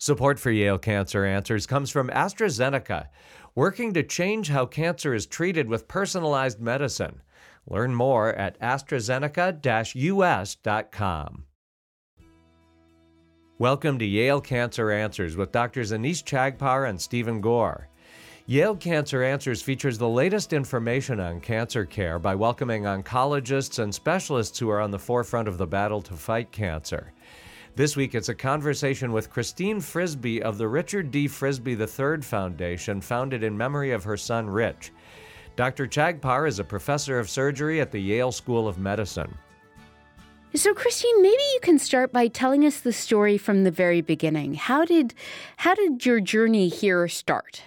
Support for Yale Cancer Answers comes from AstraZeneca, working to change how cancer is treated with personalized medicine. Learn more at AstraZeneca US.com. Welcome to Yale Cancer Answers with Drs. Anees Chagpar and Stephen Gore. Yale Cancer Answers features the latest information on cancer care by welcoming oncologists and specialists who are on the forefront of the battle to fight cancer. This week, it's a conversation with Christine Frisby of the Richard D. Frisby III Foundation, founded in memory of her son Rich. Dr. Chagpar is a professor of surgery at the Yale School of Medicine. So Christine, maybe you can start by telling us the story from the very beginning. How did how did your journey here start?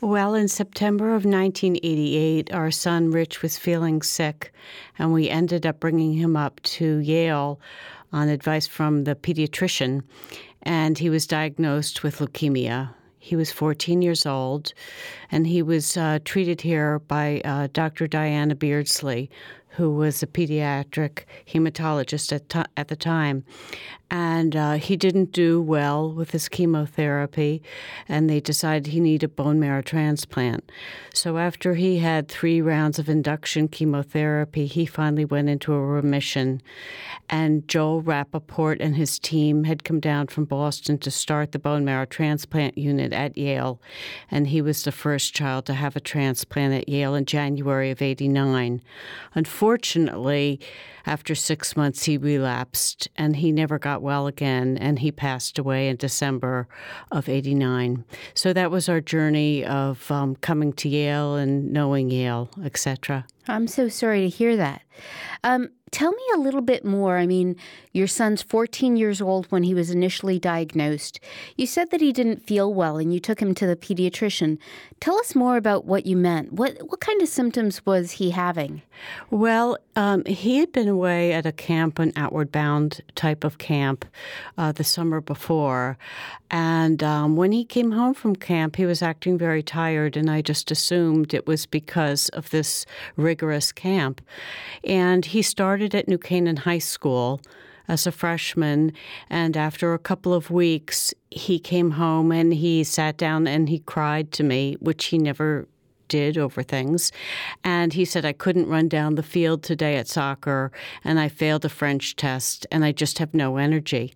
Well, in September of 1988, our son Rich was feeling sick, and we ended up bringing him up to Yale on advice from the pediatrician, and he was diagnosed with leukemia. He was 14 years old, and he was uh, treated here by uh, Dr. Diana Beardsley, who was a pediatric hematologist at, t- at the time. And uh, he didn't do well with his chemotherapy, and they decided he needed a bone marrow transplant. So, after he had three rounds of induction chemotherapy, he finally went into a remission. And Joel Rappeport and his team had come down from Boston to start the bone marrow transplant unit at Yale. And he was the first child to have a transplant at Yale in January of 89. Unfortunately, after six months, he relapsed and he never got well again, and he passed away in December of 89. So that was our journey of um, coming to Yale and knowing Yale, etc. I'm so sorry to hear that. Um, tell me a little bit more. I mean, your son's 14 years old when he was initially diagnosed. You said that he didn't feel well and you took him to the pediatrician. Tell us more about what you meant. What, what kind of symptoms was he having? Well, um, he had been away at a camp, an outward bound type of camp, uh, the summer before. And um, when he came home from camp, he was acting very tired, and I just assumed it was because of this rigorous camp. And he started at New Canaan High School as a freshman. And after a couple of weeks, he came home and he sat down and he cried to me, which he never did over things. And he said, I couldn't run down the field today at soccer, and I failed a French test, and I just have no energy.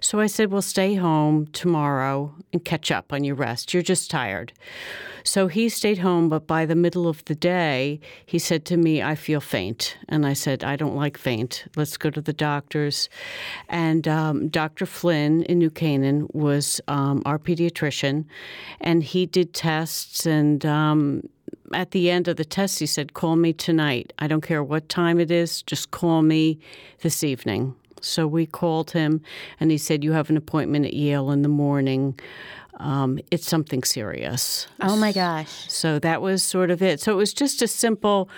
So I said, Well, stay home tomorrow and catch up on your rest. You're just tired. So he stayed home, but by the middle of the day, he said to me, I feel faint. And I said, I don't like faint. Let's go to the doctors. And um, Dr. Flynn in New Canaan was um, our pediatrician, and he did tests and um, at the end of the test, he said, Call me tonight. I don't care what time it is, just call me this evening. So we called him, and he said, You have an appointment at Yale in the morning. Um, it's something serious. Oh my gosh. So that was sort of it. So it was just a simple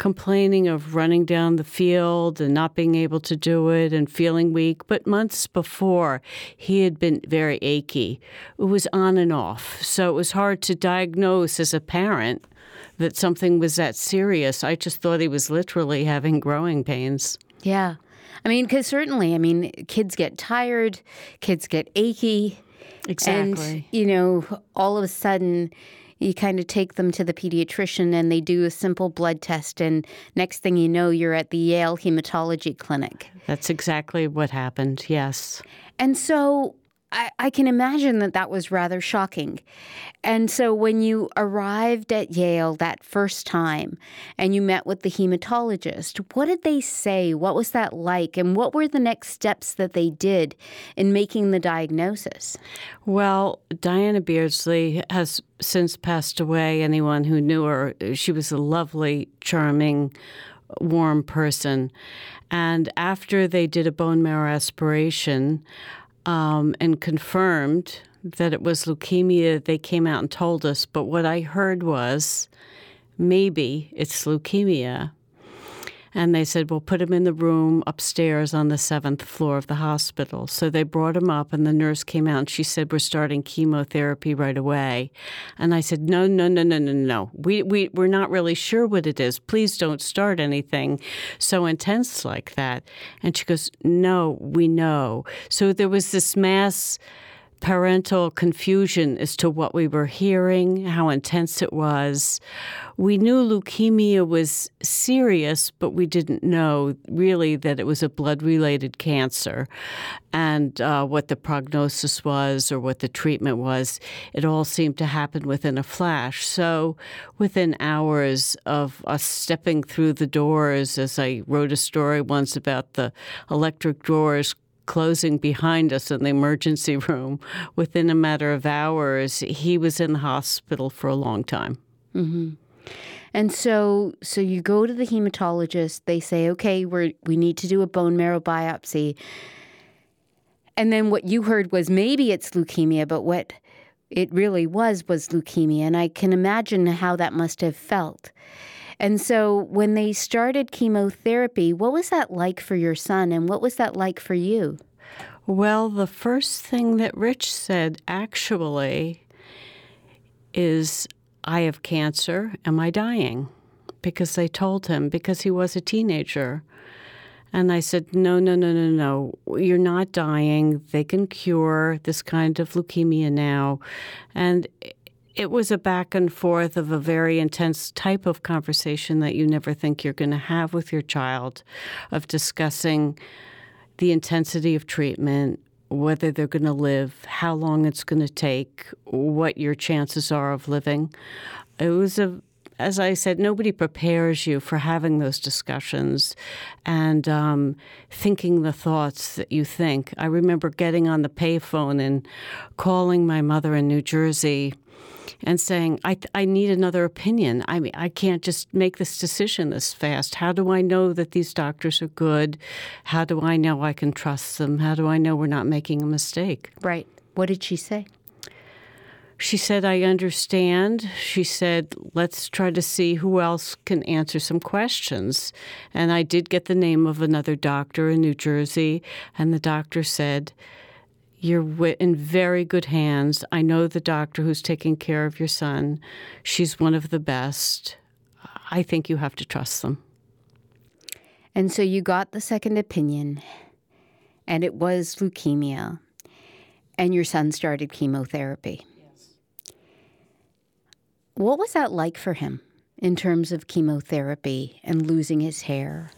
complaining of running down the field and not being able to do it and feeling weak. But months before, he had been very achy. It was on and off. So it was hard to diagnose as a parent that something was that serious. I just thought he was literally having growing pains. Yeah. I mean, because certainly, I mean, kids get tired, kids get achy. Exactly. And, you know, all of a sudden, you kind of take them to the pediatrician and they do a simple blood test and next thing you know you're at the Yale hematology clinic. That's exactly what happened. Yes. And so I, I, can imagine that that was rather shocking. And so when you arrived at Yale that first time and you met with the hematologist, what did they say? What was that like? And what were the next steps that they did in making the diagnosis? Well, Diana Beardsley has since passed away. Anyone who knew her, she was a lovely, charming, warm person. And after they did a bone marrow aspiration, um, and confirmed that it was leukemia. They came out and told us, but what I heard was maybe it's leukemia. And they said, well, put him in the room upstairs on the seventh floor of the hospital. So they brought him up, and the nurse came out and she said, we're starting chemotherapy right away. And I said, no, no, no, no, no, no. We, we, we're not really sure what it is. Please don't start anything so intense like that. And she goes, no, we know. So there was this mass parental confusion as to what we were hearing, how intense it was. We knew leukemia was serious, but we didn't know really that it was a blood related cancer and uh, what the prognosis was or what the treatment was. It all seemed to happen within a flash. So, within hours of us stepping through the doors, as I wrote a story once about the electric doors closing behind us in the emergency room. Within a matter of hours, he was in the hospital for a long time. Mm-hmm. And so, so you go to the hematologist. They say, "Okay, we're we need to do a bone marrow biopsy." And then what you heard was maybe it's leukemia, but what it really was was leukemia. And I can imagine how that must have felt. And so when they started chemotherapy, what was that like for your son and what was that like for you? Well, the first thing that Rich said actually is, I have cancer. Am I dying? Because they told him, because he was a teenager. And I said, No, no, no, no, no. You're not dying. They can cure this kind of leukemia now. And it was a back and forth of a very intense type of conversation that you never think you're going to have with your child, of discussing the intensity of treatment, whether they're going to live, how long it's going to take, what your chances are of living. It was a as I said, nobody prepares you for having those discussions and um, thinking the thoughts that you think. I remember getting on the payphone and calling my mother in New Jersey and saying, I, I need another opinion. I mean, I can't just make this decision this fast. How do I know that these doctors are good? How do I know I can trust them? How do I know we're not making a mistake? Right. What did she say? She said, I understand. She said, let's try to see who else can answer some questions. And I did get the name of another doctor in New Jersey, and the doctor said, you're in very good hands. I know the doctor who's taking care of your son. She's one of the best. I think you have to trust them. And so you got the second opinion, and it was leukemia, and your son started chemotherapy. Yes. What was that like for him in terms of chemotherapy and losing his hair?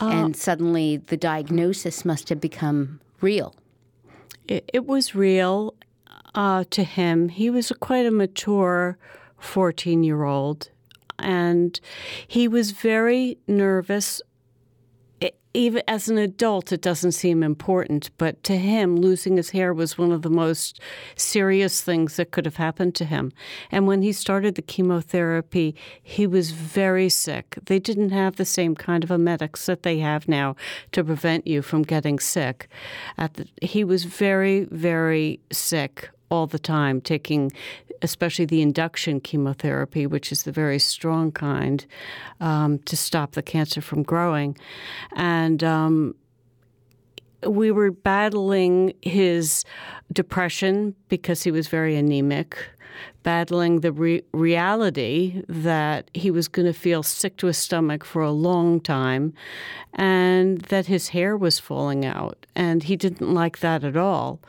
Uh, and suddenly the diagnosis must have become real it, was real uh, to him. He was quite a mature 14 year old, and he was very nervous even as an adult, it doesn't seem important, but to him, losing his hair was one of the most serious things that could have happened to him. And when he started the chemotherapy, he was very sick. They didn't have the same kind of emetics that they have now to prevent you from getting sick. The, he was very, very sick all the time, taking especially the induction chemotherapy, which is the very strong kind, um, to stop the cancer from growing. And um, we were battling his depression because he was very anemic battling the re- reality that he was going to feel sick to his stomach for a long time and that his hair was falling out. And he didn't like that at all.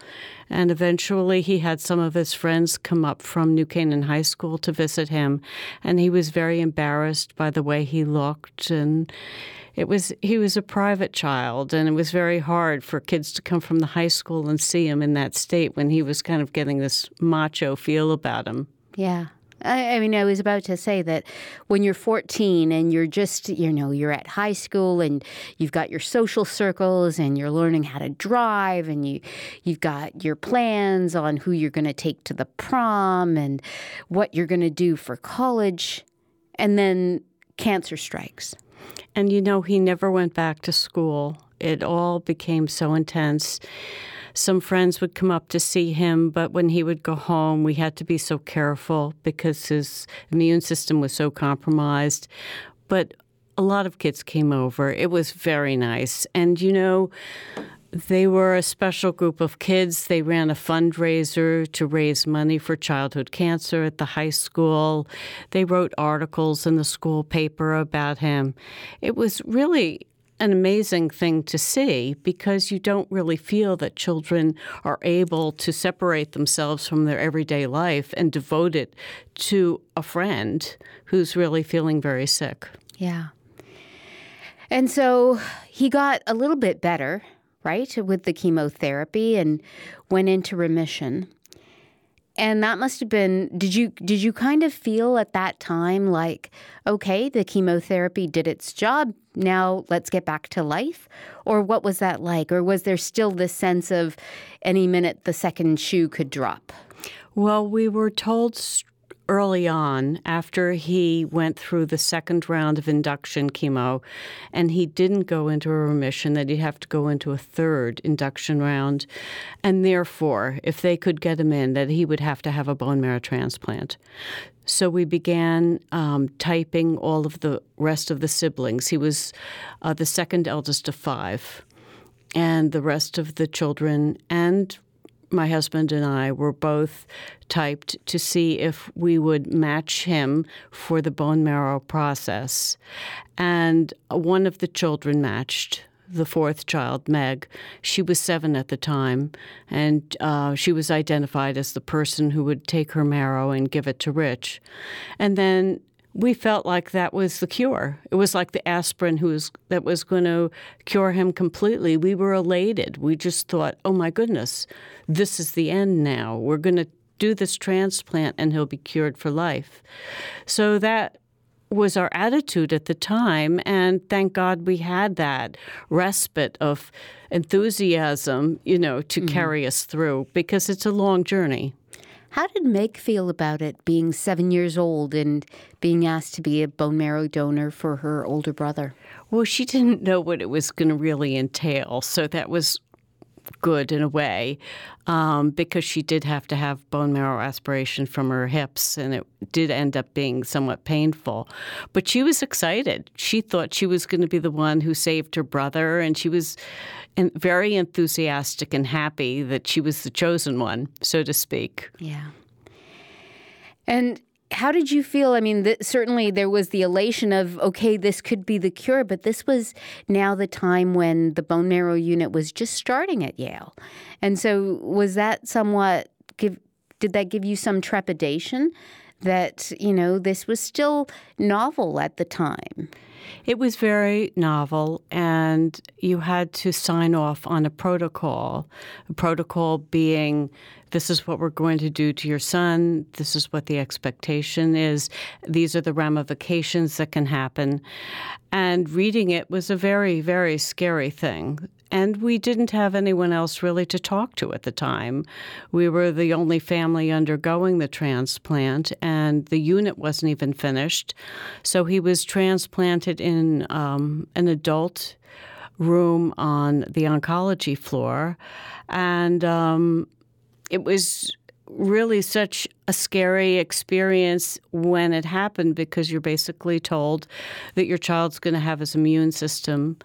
And eventually he had some of his friends come up from New Canaan High School to visit him. And he was very embarrassed by the way he looked. And it was he was a private child and it was very hard for kids to come from the high school and see him in that state when he was kind of getting this macho feel about him yeah I, mean, I was about to say that when you're 14 and you're just, you know, you're at high school and you've got your social circles and you're learning how to drive and you, you've got your plans on who you're going to take to the prom and what you're going to do for college, and then cancer strikes. And you know, he never went back to school. It all became so intense. Some friends would come up to see him, but when he would go home, we had to be so careful because his immune system was so compromised. But a lot of kids came over. It was very nice. And you know, they were a special group of kids. They ran a fundraiser to raise money for childhood cancer at the high school. They wrote articles in the school paper about him. It was really an amazing thing to see because you don't really feel that children are able to separate themselves from their everyday life and devote it to a friend who's really feeling very sick. Yeah. And so he got a little bit better, right, with the chemotherapy and went into remission. And that must have been did you did you kind of feel at that time like okay, the chemotherapy did its job, now let's get back to life? Or what was that like? Or was there still this sense of any minute the second shoe could drop? Well, we were told early on after he went through the second round of induction chemo and he didn't go into a remission that he'd have to go into a third induction round. And therefore if they could get him in that he would have to have a bone marrow transplant. So we began um, typing all of the rest of the siblings. He was uh, the second eldest of five and the rest of the children and my husband and I were both typed to see if we would match him for the bone marrow process. And one of the children matched. The fourth child, Meg, she was seven at the time, and uh, she was identified as the person who would take her marrow and give it to Rich. And then we felt like that was the cure. It was like the aspirin who's that was going to cure him completely. We were elated. We just thought, "Oh my goodness, this is the end now. We're going to do this transplant and he'll be cured for life." So that was our attitude at the time and thank God we had that respite of enthusiasm, you know, to mm-hmm. carry us through because it's a long journey. How did Meg feel about it, being seven years old and being asked to be a bone marrow donor for her older brother? Well, she didn't know what it was going to really entail, so that was good in a way um, because she did have to have bone marrow aspiration from her hips and it did end up being somewhat painful. But she was excited. She thought she was going to be the one who saved her brother and she was very enthusiastic and happy that she was the chosen one, so to speak. Yeah. And how did you feel? I mean, th- certainly there was the elation of, okay, this could be the cure, but this was now the time when the bone marrow unit was just starting at Yale. And so was that somewhat, give, did that give you some trepidation that, you know, this was still novel at the time? It was very novel, and you had to sign off on a protocol. A protocol being this is what we're going to do to your son, this is what the expectation is, these are the ramifications that can happen. And reading it was a very, very scary thing. And we didn't have anyone else really to talk to at the time. We were the only family undergoing the transplant, and the unit wasn't even finished. So he was transplanted in um, an adult room on the oncology floor. And um, it was really such a scary experience when it happened because you're basically told that your child's going to have his immune system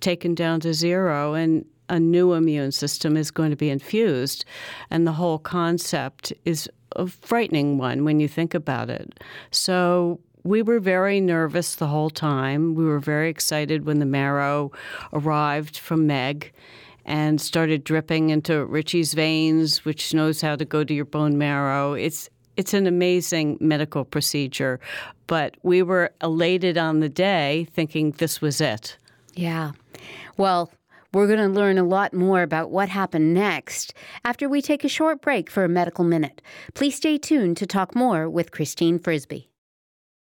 taken down to zero and a new immune system is going to be infused. And the whole concept is a frightening one when you think about it. So we were very nervous the whole time. We were very excited when the marrow arrived from Meg and started dripping into Richie's veins, which knows how to go to your bone marrow. It's it's an amazing medical procedure, but we were elated on the day thinking this was it. Yeah. Well, we're going to learn a lot more about what happened next after we take a short break for a medical minute. Please stay tuned to talk more with Christine Frisby.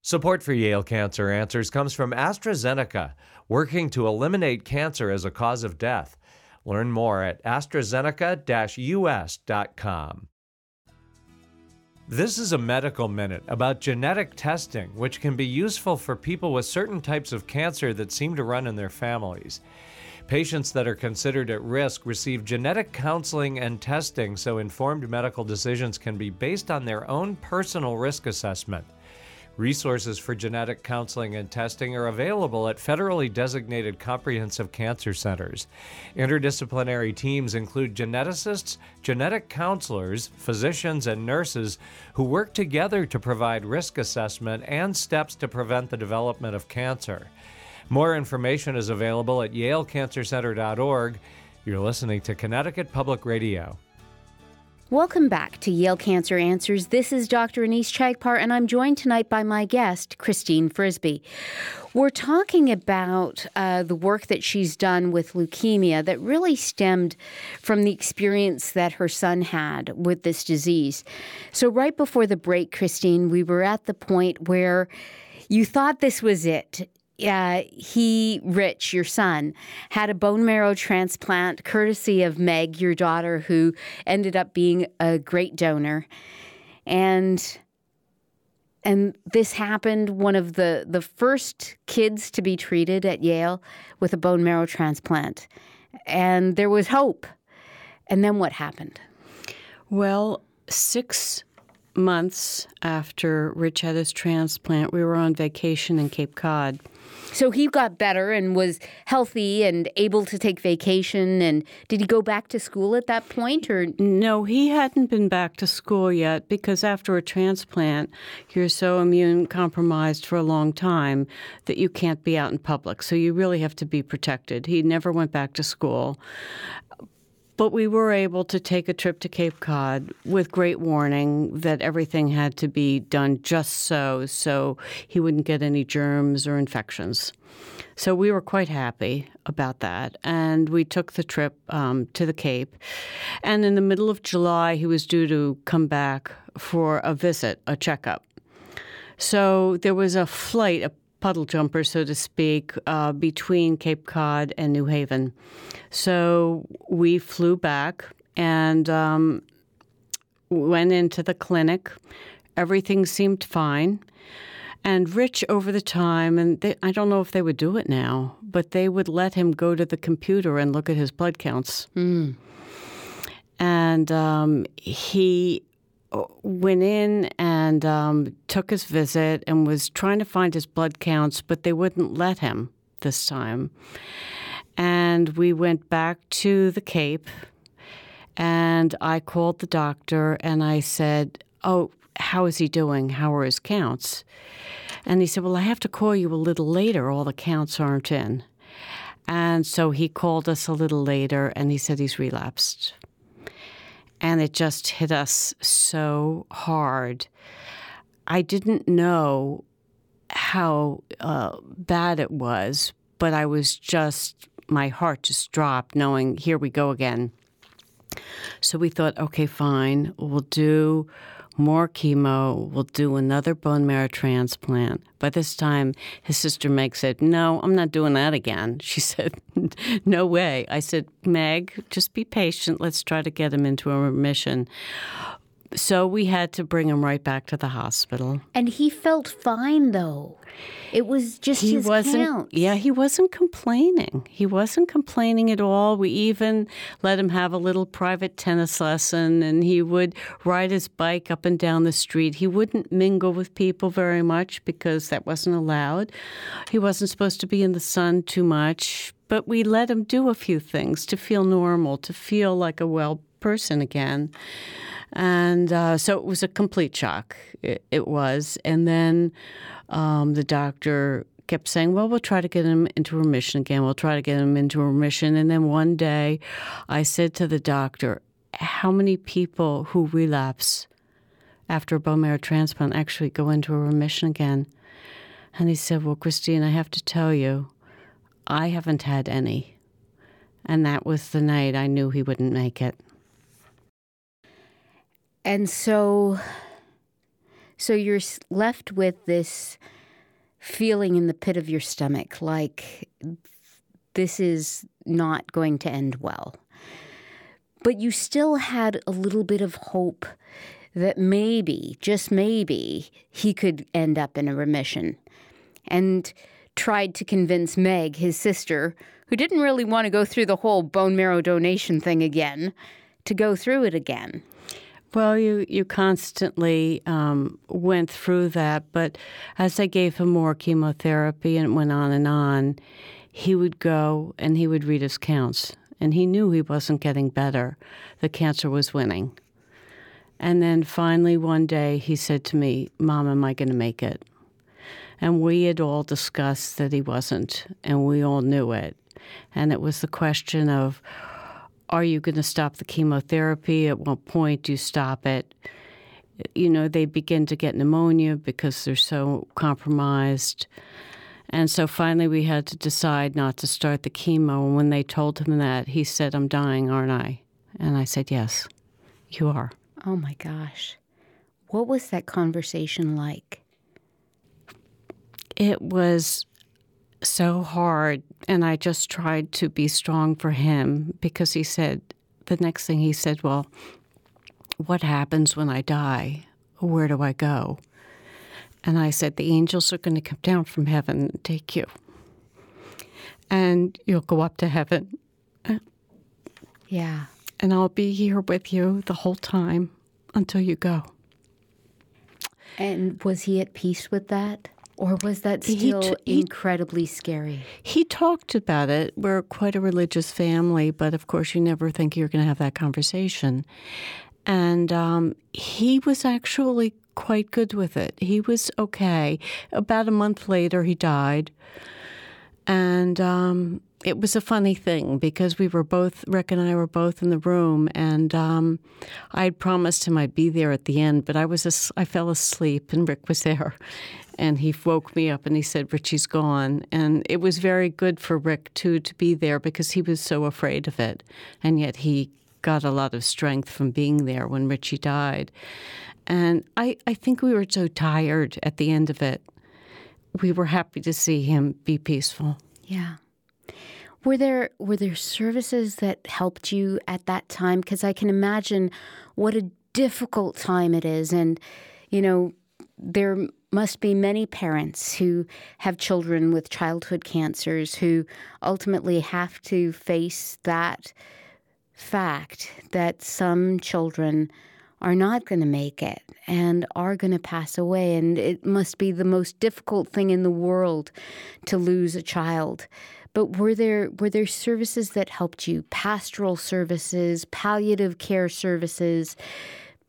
Support for Yale Cancer Answers comes from AstraZeneca, working to eliminate cancer as a cause of death. Learn more at AstraZeneca-US.com. This is a medical minute about genetic testing, which can be useful for people with certain types of cancer that seem to run in their families. Patients that are considered at risk receive genetic counseling and testing so informed medical decisions can be based on their own personal risk assessment. Resources for genetic counseling and testing are available at federally designated comprehensive cancer centers. Interdisciplinary teams include geneticists, genetic counselors, physicians, and nurses who work together to provide risk assessment and steps to prevent the development of cancer. More information is available at yalecancercenter.org. You're listening to Connecticut Public Radio. Welcome back to Yale Cancer Answers. This is Dr. Anees Chagpar, and I'm joined tonight by my guest, Christine Frisby. We're talking about uh, the work that she's done with leukemia that really stemmed from the experience that her son had with this disease. So, right before the break, Christine, we were at the point where you thought this was it uh, he, Rich, your son, had a bone marrow transplant courtesy of Meg, your daughter, who ended up being a great donor. And and this happened one of the the first kids to be treated at Yale with a bone marrow transplant. And there was hope. And then what happened? Well, 6 months after Rich had his transplant, we were on vacation in Cape Cod so he got better and was healthy and able to take vacation. And did he go back to school at that point, or no? He hadn't been back to school yet because after a transplant, you're so immune compromised for a long time that you can't be out in public. So you really have to be protected. He never went back to school. But we were able to take a trip to Cape Cod with great warning that everything had to be done just so, so he wouldn't get any germs or infections. So we were quite happy about that. And we took the trip um, to the Cape. And in the middle of July, he was due to come back for a visit, a checkup. So there was a flight, a puddle jumper, so to speak, uh, between Cape Cod and New Haven. So we flew back and um, went into the clinic. Everything seemed fine. And Rich, over the time, and they, I don't know if they would do it now, but they would let him go to the computer and look at his blood counts. Mm. And um, he went in and um, took his visit and was trying to find his blood counts, but they wouldn't let him this time. And we went back to the Cape, and I called the doctor and I said, Oh, how is he doing? How are his counts? And he said, Well, I have to call you a little later. All the counts aren't in. And so he called us a little later and he said he's relapsed and it just hit us so hard. I didn't know how uh, bad it was, but I was just, my heart just dropped knowing, here we go again. So we thought, okay, fine, we'll do more chemo, we'll do another bone marrow transplant. By this time, his sister Meg said, No, I'm not doing that again. She said, No way. I said, Meg, just be patient. Let's try to get him into a remission. So we had to bring him right back to the hospital. And he felt fine, though. It was just he his wasn't, counts. Yeah, he wasn't complaining. He wasn't complaining at all. We even let him have a little private tennis lesson, and he would ride his bike up and down the street. He wouldn't mingle with people very much because that wasn't allowed. He wasn't supposed to be in the sun too much, but we let him do a few things to feel normal, to feel like a well person again. And uh, so it was a complete shock. It, it was. And then um, the doctor kept saying, Well, we'll try to get him into remission again. We'll try to get him into remission. And then one day I said to the doctor, How many people who relapse after a bone marrow transplant actually go into a remission again? And he said, Well, Christine, I have to tell you, I haven't had any. And that was the night I knew he wouldn't make it. And so so you're left with this feeling in the pit of your stomach like this is not going to end well. But you still had a little bit of hope that maybe, just maybe, he could end up in a remission. And tried to convince Meg, his sister, who didn't really want to go through the whole bone marrow donation thing again, to go through it again. Well, you, you constantly um, went through that, but as I gave him more chemotherapy and it went on and on, he would go and he would read his counts. And he knew he wasn't getting better. The cancer was winning. And then finally one day he said to me, Mom, am I going to make it? And we had all discussed that he wasn't, and we all knew it. And it was the question of are you going to stop the chemotherapy? At what point do you stop it? You know, they begin to get pneumonia because they're so compromised. And so finally, we had to decide not to start the chemo. And when they told him that, he said, I'm dying, aren't I? And I said, Yes, you are. Oh my gosh. What was that conversation like? It was so hard. And I just tried to be strong for him because he said, the next thing he said, Well, what happens when I die? Where do I go? And I said, The angels are going to come down from heaven and take you. And you'll go up to heaven. Yeah. And I'll be here with you the whole time until you go. And was he at peace with that? Or was that still he, he, incredibly scary? He talked about it. We're quite a religious family, but of course, you never think you're going to have that conversation. And um, he was actually quite good with it. He was okay. About a month later, he died. And um, it was a funny thing because we were both, Rick and I were both in the room, and um, I had promised him I'd be there at the end, but I was I fell asleep, and Rick was there, and he woke me up and he said, Richie's gone. And it was very good for Rick, too, to be there because he was so afraid of it. And yet he got a lot of strength from being there when Richie died. And I, I think we were so tired at the end of it. We were happy to see him be peaceful. Yeah. Were there were there services that helped you at that time? Because I can imagine what a difficult time it is, and you know there must be many parents who have children with childhood cancers who ultimately have to face that fact that some children are not going to make it and are going to pass away. And it must be the most difficult thing in the world to lose a child. But were there were there services that helped you? Pastoral services, palliative care services,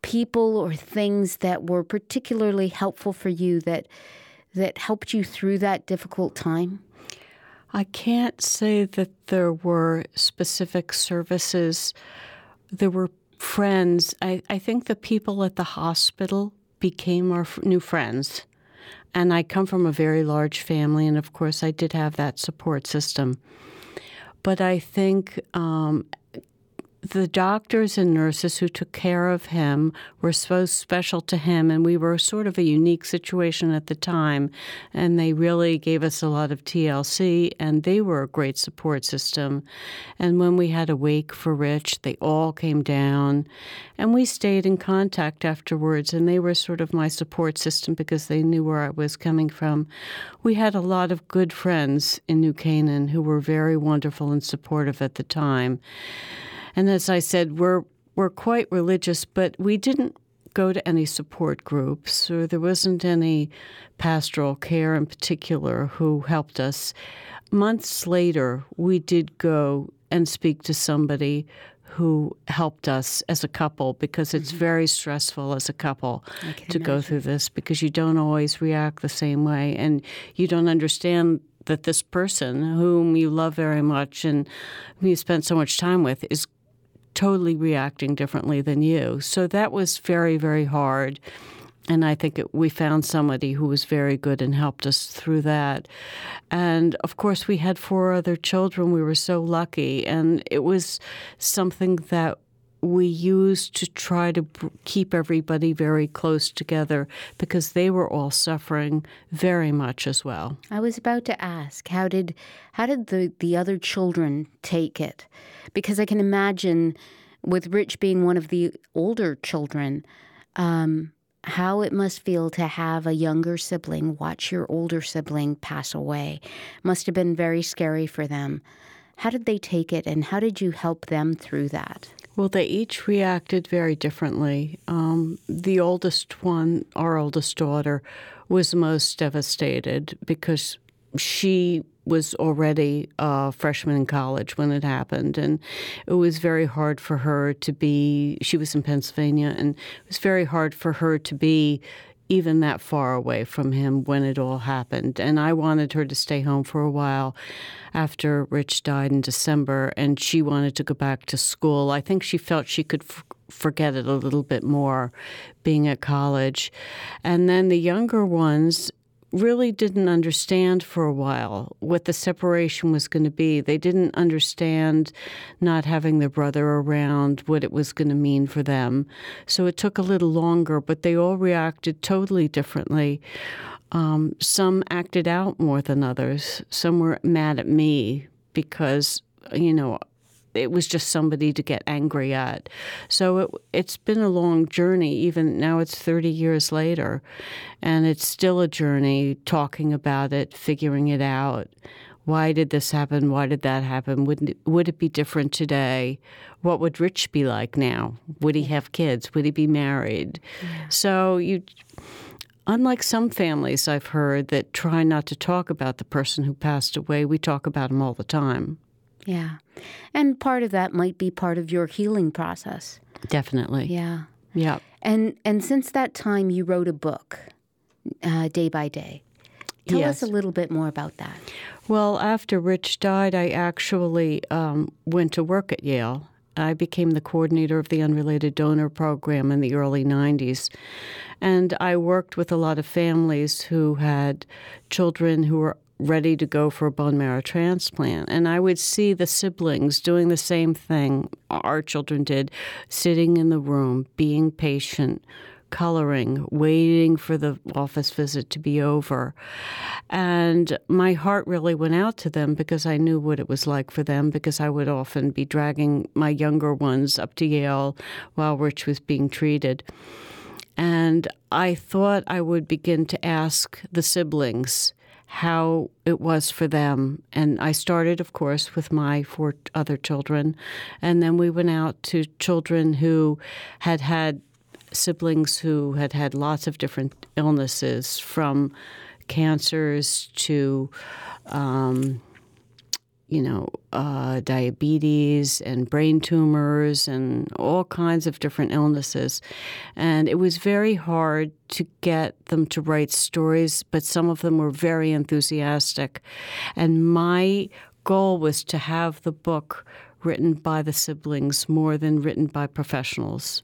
people or things that were particularly helpful for you that that helped you through that difficult time? I can't say that there were specific services. There were friends. I, I think the people at the hospital became our new friends. And I come from a very large family, and of course, I did have that support system. But I think um, the doctors and nurses who took care of him were so special to him, and we were sort of a unique situation at the time. And they really gave us a lot of TLC, and they were a great support system. And when we had a wake for Rich, they all came down, and we stayed in contact afterwards. And they were sort of my support system because they knew where I was coming from. We had a lot of good friends in New Canaan who were very wonderful and supportive at the time. And as I said, we're we're quite religious, but we didn't go to any support groups, or there wasn't any pastoral care in particular who helped us. Months later, we did go and speak to somebody who helped us as a couple because it's mm-hmm. very stressful as a couple to imagine. go through this because you don't always react the same way and you don't understand that this person whom you love very much and who you spent so much time with is totally reacting differently than you. So that was very, very hard. And I think it, we found somebody who was very good and helped us through that. And of course, we had four other children. We were so lucky. And it was something that we used to try to keep everybody very close together because they were all suffering very much as well. I was about to ask how did how did the the other children take it? Because I can imagine with Rich being one of the older children, um, how it must feel to have a younger sibling watch your older sibling pass away. Must have been very scary for them. How did they take it, and how did you help them through that? Well, they each reacted very differently. Um, the oldest one, our oldest daughter, was most devastated because she was already a freshman in college when it happened, and it was very hard for her to be. She was in Pennsylvania, and it was very hard for her to be even that far away from him when it all happened. And I wanted her to stay home for a while after Rich died in December, and she wanted to go back to school. I think she felt she could f- forget it a little bit more being at college. And then the younger ones, really didn't understand for a while what the separation was going to be. They didn't understand not having their brother around, what it was going to mean for them. So it took a little longer, but they all reacted totally differently. Um, some acted out more than others. Some were mad at me because, you know, it was just somebody to get angry at. So it, it's been a long journey, even now it's 30 years later, and it's still a journey talking about it, figuring it out. Why did this happen? Why did that happen? Would, would it be different today? What would Rich be like now? Would he have kids? Would he be married? Yeah. So you unlike some families I've heard that try not to talk about the person who passed away, we talk about him all the time. Yeah. And part of that might be part of your healing process. Definitely. Yeah. Yeah. And and since that time you wrote a book, uh, day by day. Tell yes. us a little bit more about that. Well, after Rich died, I actually um, went to work at Yale. I became the coordinator of the Unrelated Donor Program in the early 90s. And I worked with a lot of families who had children who were ready to go for a bone marrow transplant. And I would see the siblings doing the same thing our children did, sitting in the room, being patient, coloring, waiting for the office visit to be over. And my heart really went out to them because I knew what it was like for them because I would often be dragging my younger ones up to Yale while Rich was being treated. And I thought I would begin to ask the siblings how it was for them. And I started, of course, with my four other children. And then we went out to children who had had siblings who had had lots of different illnesses from cancers to um, you know, uh, diabetes and brain tumors and all kinds of different illnesses. And it was very hard to get them to write stories, but some of them were very enthusiastic. And my goal was to have the book written by the siblings more than written by professionals.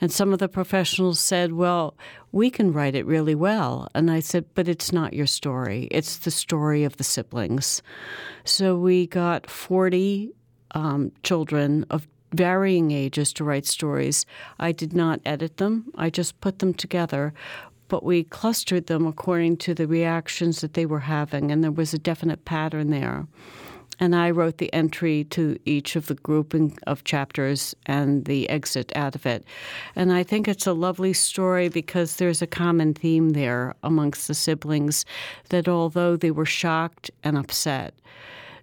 And some of the professionals said, Well, we can write it really well. And I said, But it's not your story, it's the story of the siblings. So we got 40 um, children of varying ages to write stories. I did not edit them, I just put them together but we clustered them according to the reactions that they were having, and there was a definite pattern there and I wrote the entry to each of the grouping of chapters and the exit out of it. And I think it's a lovely story because there's a common theme there amongst the siblings that although they were shocked and upset,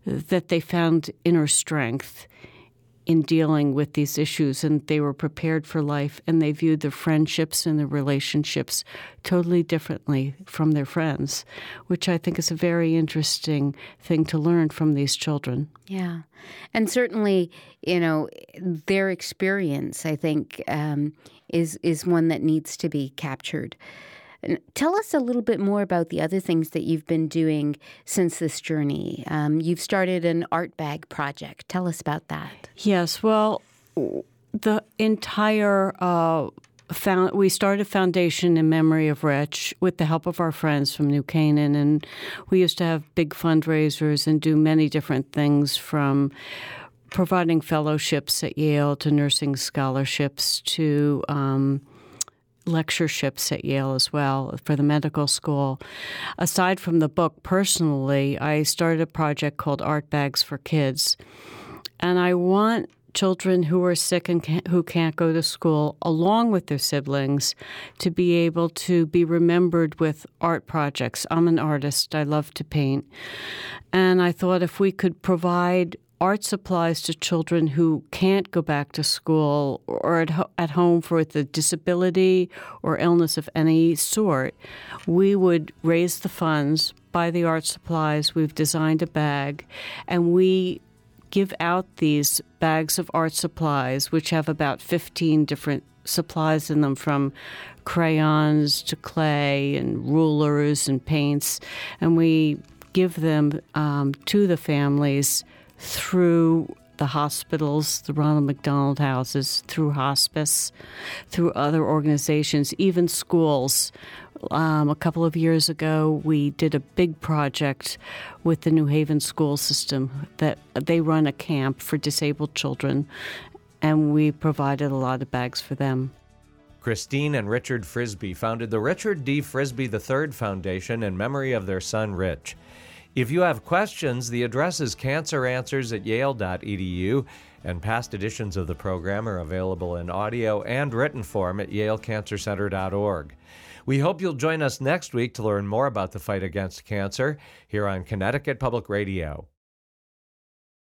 that they found inner strength in dealing with these issues and they were prepared for life and they viewed their friendships and their relationships totally differently from their friends, which I think is a very interesting thing to learn from these children. Yeah. And certainly, you know, their experience, I think, um, is, is one that needs to be captured. Tell us a little bit more about the other things that you've been doing since this journey. Um, you've started an art bag project. Tell us about that. Yes, well, the entire uh, found we started a foundation in memory of Rich with the help of our friends from New Canaan, and we used to have big fundraisers and do many different things from providing fellowships at Yale to nursing scholarships to um, lectureships at Yale as well for the medical school. Aside from the book, personally, I started a project called Art Bags for Kids. And I want children who are sick and can't, who can't go to school, along with their siblings, to be able to be remembered with art projects. I'm an artist, I love to paint. And I thought if we could provide art supplies to children who can't go back to school or at, ho- at home for the disability or illness of any sort, we would raise the funds, buy the art supplies. We've designed a bag, and we give out these bags of art supplies, which have about 15 different supplies in them from crayons to clay and rulers and paints, and we give them um, to the families through the hospitals, the Ronald McDonald houses, through hospice, through other organizations, even schools. Um, a couple of years ago, we did a big project with the New Haven school system that they run a camp for disabled children, and we provided a lot of bags for them. Christine and Richard Frisby founded the Richard D. Frisby III Foundation in memory of their son Rich. If you have questions, the address is canceranswers at yale.edu, and past editions of the program are available in audio and written form at yalecancercenter.org. We hope you'll join us next week to learn more about the fight against cancer here on Connecticut Public Radio.